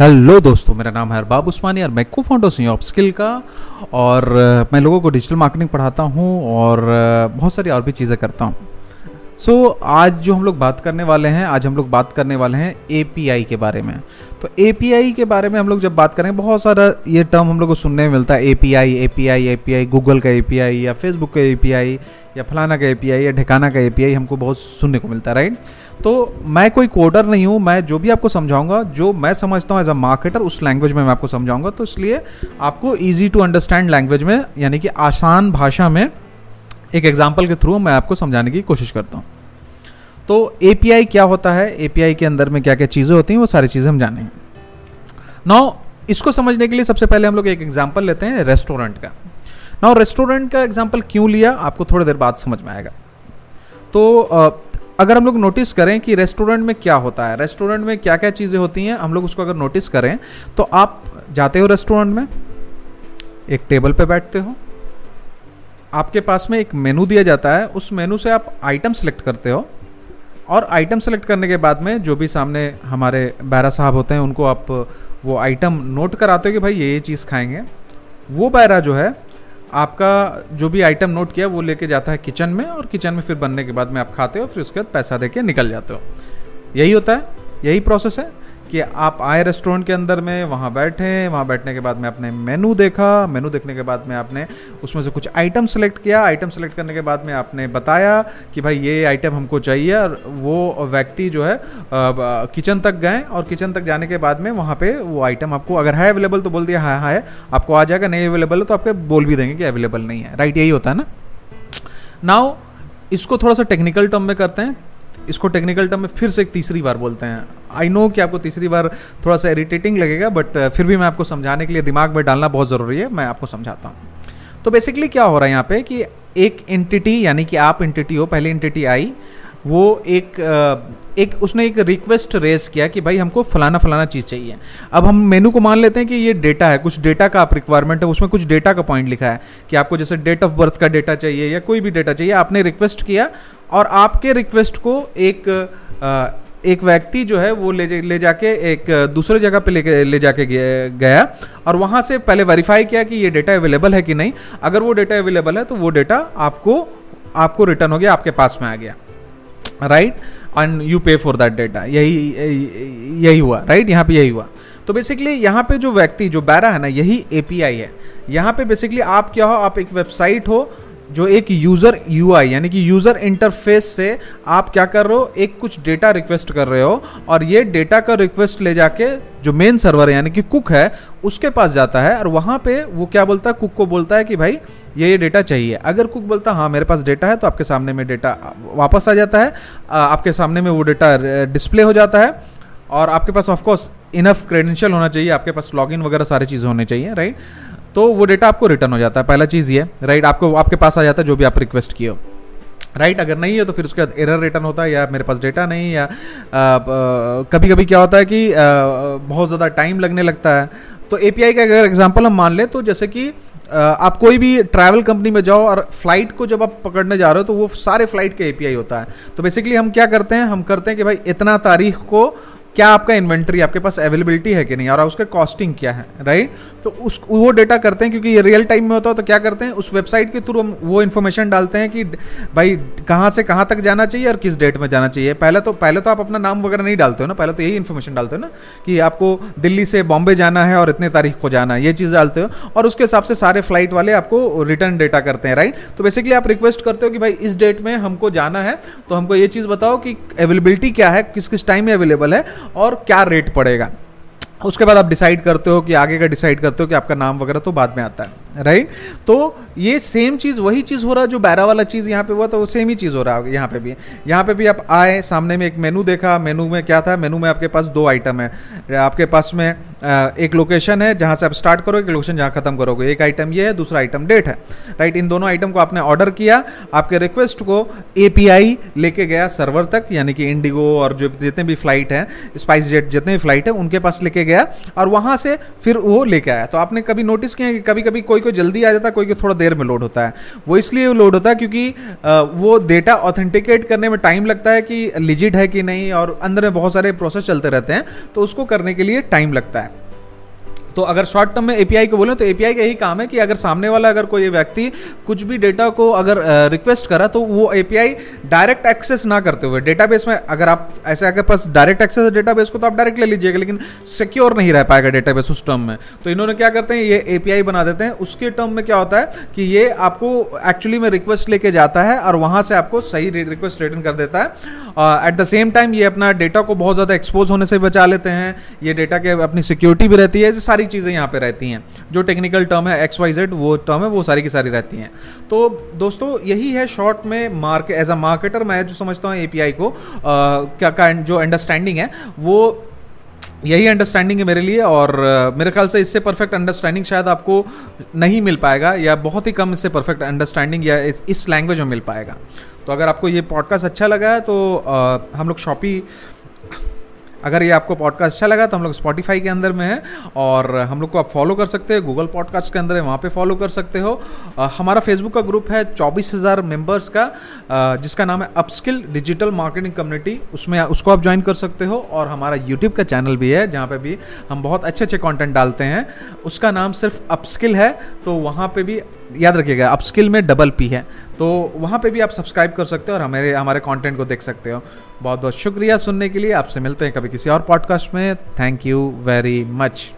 Hello दोस्तों, मेरा नाम है अरबाब उस्मानी और मैं को फाउंडर हूँ ऑफ़ स्किल का और मैं लोगों को डिजिटल मार्केटिंग पढ़ाता हूँ और बहुत सारी और भी चीज़ें करता हूँ। सो so, आज जो हम लोग बात करने वाले हैं आज हम लोग बात करने वाले हैं एपीआई के बारे में। तो एपीआई के बारे में हम लोग जब बात करें बहुत सारा ये टर्म हम लोग को सुनने में मिलता है। A P I A P I A P I Google का ए पी आई या फेसबुक का ए पी आई या फलाना का ए पी आई या ठिकाना का ए पी आई हमको बहुत सुनने को मिलता है राइट तो मैं कोई कोडर नहीं हूँ मैं जो भी आपको समझाऊँगा जो मैं समझता हूँ एज अ मार्केटर उस लैंग्वेज में मैं आपको समझाऊँगा। तो इसलिए आपको ईजी टू अंडरस्टैंड लैंग्वेज में यानी कि आसान भाषा में एक एग्ज़ाम्पल के थ्रू मैं आपको समझाने की कोशिश करता हूँ। तो एपीआई क्या होता है? एपीआई के अंदर में क्या क्या चीज़ें होती हैं, वो सारी चीज़ें हम जानेंगे। नाउ इसको समझने के लिए सबसे पहले हम लोग एक एग्ज़ाम्पल लेते हैं रेस्टोरेंट का। नाउ रेस्टोरेंट का एग्ज़ाम्पल क्यों लिया? आपको थोड़ी देर बाद समझ में आएगा। तो अगर हम लोग नोटिस करें कि रेस्टोरेंट में क्या होता है रेस्टोरेंट में क्या क्या चीज़ें होती हैं, हम लोग उसको अगर नोटिस करें तो आप जाते हो रेस्टोरेंट में, एक टेबल पे बैठते हो आपके पास में एक मेनू दिया जाता है, उस मेनू से आप आइटम सेलेक्ट करते हो। और आइटम सेलेक्ट करने के बाद में जो भी सामने हमारे बैरा साहब होते हैं, उनको आप वो आइटम नोट कराते हो कि भाई ये ये चीज़ खाएँगे। वो बैरा जो है, आपका जो भी आइटम नोट किया, वो लेके जाता है किचन में और किचन में फिर बनने के बाद में आप खाते हो, फिर उसके बाद पैसा दे के निकल जाते हो। यही होता है, यही प्रोसेस है। कि आप आए रेस्टोरेंट के अंदर में, वहाँ बैठे, वहाँ बैठने के बाद में आपने मेनू देखा, मेनू देखने के बाद में आपने उसमें से कुछ आइटम सेलेक्ट किया आइटम सेलेक्ट करने के बाद में आपने बताया कि भाई ये आइटम हमको चाहिए, और वो व्यक्ति जो है किचन तक गए, और किचन तक जाने के बाद में वहाँ पे वो आइटम आपको अगर है अवेलेबल तो बोल दिया हाँ हाँ है, आपको आ जाएगा, नहीं अवेलेबल है तो आपके बोल भी देंगे कि अवेलेबल नहीं है राइट यही होता है ना? नाउ इसको थोड़ा सा टेक्निकल टर्म में करते हैं। इसको टेक्निकल टर्म में फिर से एक तीसरी बार बोलते हैं। आई नो कि आपको तीसरी बार थोड़ा सा इरिटेटिंग लगेगा बट फिर भी मैं आपको समझाने के लिए दिमाग में डालना बहुत ज़रूरी है, मैं आपको समझाता हूँ। तो बेसिकली क्या हो रहा है यहाँ पे कि एक एंटिटी यानी कि आप एंटिटी हो, पहली एंटिटी आई, वो एक एक उसने एक रिक्वेस्ट रेस किया कि भाई हमको फलाना फलाना चीज़ चाहिए। अब हम मेनू को मान लेते हैं कि ये डेटा है, कुछ डेटा का आप रिक्वायरमेंट है, उसमें कुछ डेटा का पॉइंट लिखा है कि आपको जैसे डेट ऑफ़ बर्थ का डेटा चाहिए या कोई भी डेटा चाहिए, आपने रिक्वेस्ट किया और आपके रिक्वेस्ट को एक एक व्यक्ति जो है वो ले ले जाके एक दूसरे जगह पे लेके, ले जाके गया और वहाँ से पहले वेरीफाई किया कि ये डेटा अवेलेबल है कि नहीं। अगर वो डेटा अवेलेबल है तो वो डेटा आपको आपको रिटर्न हो गया, आपके पास में आ गया। Right and you pay for that data यही यही यही हुआ। Right right? यहाँ पे यही हुआ। तो बेसिकली यहाँ पे जो व्यक्ति, जो बैरा है ना, यही एपीआई है। यहाँ पे बेसिकली आप क्या हो, आप एक वेबसाइट हो जो एक यूज़र यूआई यानी कि यूज़र इंटरफेस से आप क्या कर रहे हो? एक कुछ डेटा रिक्वेस्ट कर रहे हो और ये डेटा का रिक्वेस्ट ले जाके जो मेन सर्वर है, यानी कि कुक है, उसके पास जाता है और वहाँ पे वो क्या बोलता है? कुक को बोलता है कि भाई, ये ये डेटा चाहिए। अगर कुक बोलता, है, मेरे पास डेटा है तो आपके सामने में डेटा वापस आ जाता है। आपके सामने में वो डेटा डिस्प्ले हो जाता है और आपके पास ऑफकोर्स इनफ क्रेडेंशियल होना चाहिए। आपके पास लॉगिन वगैरह सारी चीज़ें होनी चाहिए राइट तो वो डेटा आपको रिटर्न हो जाता है। पहला चीज़ ये राइट आपको आपके पास आ जाता है जो भी आप रिक्वेस्ट किए हो। राइट अगर नहीं है तो फिर उसके बाद एरर रिटर्न होता है या मेरे पास डेटा नहीं या कभी कभी क्या होता है कि आ, बहुत ज़्यादा टाइम लगने लगता है। तो एपीआई का अगर एग्जांपल हम मान लें तो जैसे कि आ, आप कोई भी ट्रैवल कंपनी में जाओ और फ़्लाइट को जब आप पकड़ने जा रहे हो तो वो सारे फ़्लाइट के एपीआई होता है। तो बेसिकली हम क्या करते हैं हम करते हैं कि भाई इतना तारीख को क्या आपका इन्वेंट्री आपके पास अवेलेबिलिटी है कि नहीं? और उसके कॉस्टिंग क्या है राइट तो उस, वो डेटा करते हैं क्योंकि ये रियल टाइम में होता है तो क्या करते हैं? उस वेबसाइट के थ्रू हम वो इन्फॉर्मेशन डालते हैं कि, भाई, कहाँ से कहाँ तक जाना चाहिए और किस डेट में जाना चाहिए? पहले तो पहले तो आप अपना नाम वगैरह नहीं डालते हो ना? पहले तो यही इन्फॉर्मेशन डालते हो ना कि आपको दिल्ली से बॉम्बे जाना है और इतने तारीख को जाना है, ये चीज़ डालते हो। और उसके हिसाब से सारे फ़्लाइट वाले आपको रिटर्न डेटा करते हैं राइट तो बेसिकली आप रिक्वेस्ट करते हो कि, भाई, इस डेट में हमको जाना है तो हमको ये चीज़ बताओ कि अवेलेबिलिटी क्या है, किस किस टाइम में अवेलेबल है? और क्या रेट पड़ेगा? उसके बाद आप डिसाइड करते हो कि आगे का डिसाइड करते हो कि आपका नाम वगैरह तो बाद में आता है। राइट तो ये सेम चीज़, वही चीज़ हो रहा जो बैरा वाला चीज़ यहाँ पे हुआ तो वो सेम ही चीज़ हो रहा है यहाँ पे भी। यहाँ पे भी आप आए, सामने में एक मेनू देखा मेनू में क्या था? मेनू में आपके पास दो आइटम है। आपके पास में एक लोकेशन है जहाँ से आप स्टार्ट करोगे, एक लोकेशन जहाँ खत्म करोगे। एक आइटम ये है, दूसरा आइटम डेट है। राइट इन दोनों आइटम को आपने ऑर्डर किया, आपके रिक्वेस्ट को एपीआई लेके गया सर्वर तक, यानी कि इंडिगो और जो जितने भी फ़्लाइट हैं स्पाइस जेट जितने भी फ़्लाइट हैं, उनके पास लेके गया और वहाँ से फिर वो लेके आया। तो आपने कभी नोटिस किया कि कभी कभी कोई को जल्दी आ जाता है कोई को थोड़ा देर में लोड होता है। वो इसलिए लोड होता है क्योंकि वो डेटा ऑथेंटिकेट करने में टाइम लगता है कि लिजिट है कि नहीं, और अंदर में बहुत सारे प्रोसेस चलते रहते हैं तो उसको करने के लिए टाइम लगता है। तो अगर शॉर्ट टर्म में एपीआई को बोले तो एपीआई का यही काम है कि अगर सामने वाला, अगर कोई व्यक्ति कुछ भी डेटा को अगर रिक्वेस्ट करा तो वो एपीआई डायरेक्ट एक्सेस ना करते हुए डेटाबेस में अगर आप, ऐसे आपके पास डायरेक्ट एक्सेस है डेटाबेस को तो आप डायरेक्ट ले लीजिएगा लेकिन सिक्योर नहीं रह पाएगा डेटाबेस उस टर्म में। तो इन्होंने क्या करते हैं, ये एपीआई बना देते हैं। उसके टर्म में क्या होता है कि ये आपको एक्चुअली में रिक्वेस्ट लेके जाता है और वहाँ से आपको सही रिक्वेस्ट रिटर्न कर देता है। एट द सेम टाइम ये अपना डेटा को बहुत ज़्यादा एक्सपोज होने से बचा लेते हैं। ये डेटा के अपनी सिक्योरिटी भी रहती है। सारी चीज़ें यहाँ पे रहती हैं। जो टेक्निकल टर्म है एक्स वाई जेड वो टर्म है वो सारी की सारी रहती हैं। तो दोस्तों यही है शॉर्ट में मार्केट एज अ मार्केटर मैं जो समझता हूँ ए को आ, क्या का जो अंडरस्टैंडिंग है वो यही अंडरस्टैंडिंग है मेरे लिए और मेरे ख्याल से इससे परफेक्ट अंडरस्टैंडिंग शायद आपको नहीं मिल पाएगा या बहुत ही कम इससे परफेक्ट अंडरस्टैंडिंग या इस, लैंग्वेज में मिल पाएगा। तो अगर आपको ये पॉडकास्ट अच्छा लगा है तो uh, हम लोग शॉपी अगर ये आपको पॉडकास्ट अच्छा लगा तो हम लोग स्पॉटीफाई के अंदर में है और हम लोग को आप फॉलो कर सकते हो गूगल पॉडकास्ट के अंदर है वहाँ पे फॉलो कर सकते हो। आ, हमारा फेसबुक का ग्रुप है चौबीस हज़ार मेंबर्स का आ, जिसका नाम है अपस्किल डिजिटल मार्केटिंग कम्युनिटी उसमें उसको आप ज्वाइन कर सकते हो और हमारा यूट्यूब का चैनल भी है जहाँ पर भी हम बहुत अच्छे अच्छे कॉन्टेंट डालते हैं। उसका नाम सिर्फ़ अपस्किल है तो वहाँ पर भी याद रखिएगा अपस्किल में डबल पी है। तो वहाँ पे भी आप सब्सक्राइब कर सकते हो और हमारे हमारे कंटेंट को देख सकते हो। बहुत बहुत शुक्रिया सुनने के लिए। आपसे मिलते हैं कभी किसी और पॉडकास्ट में। Thank you very much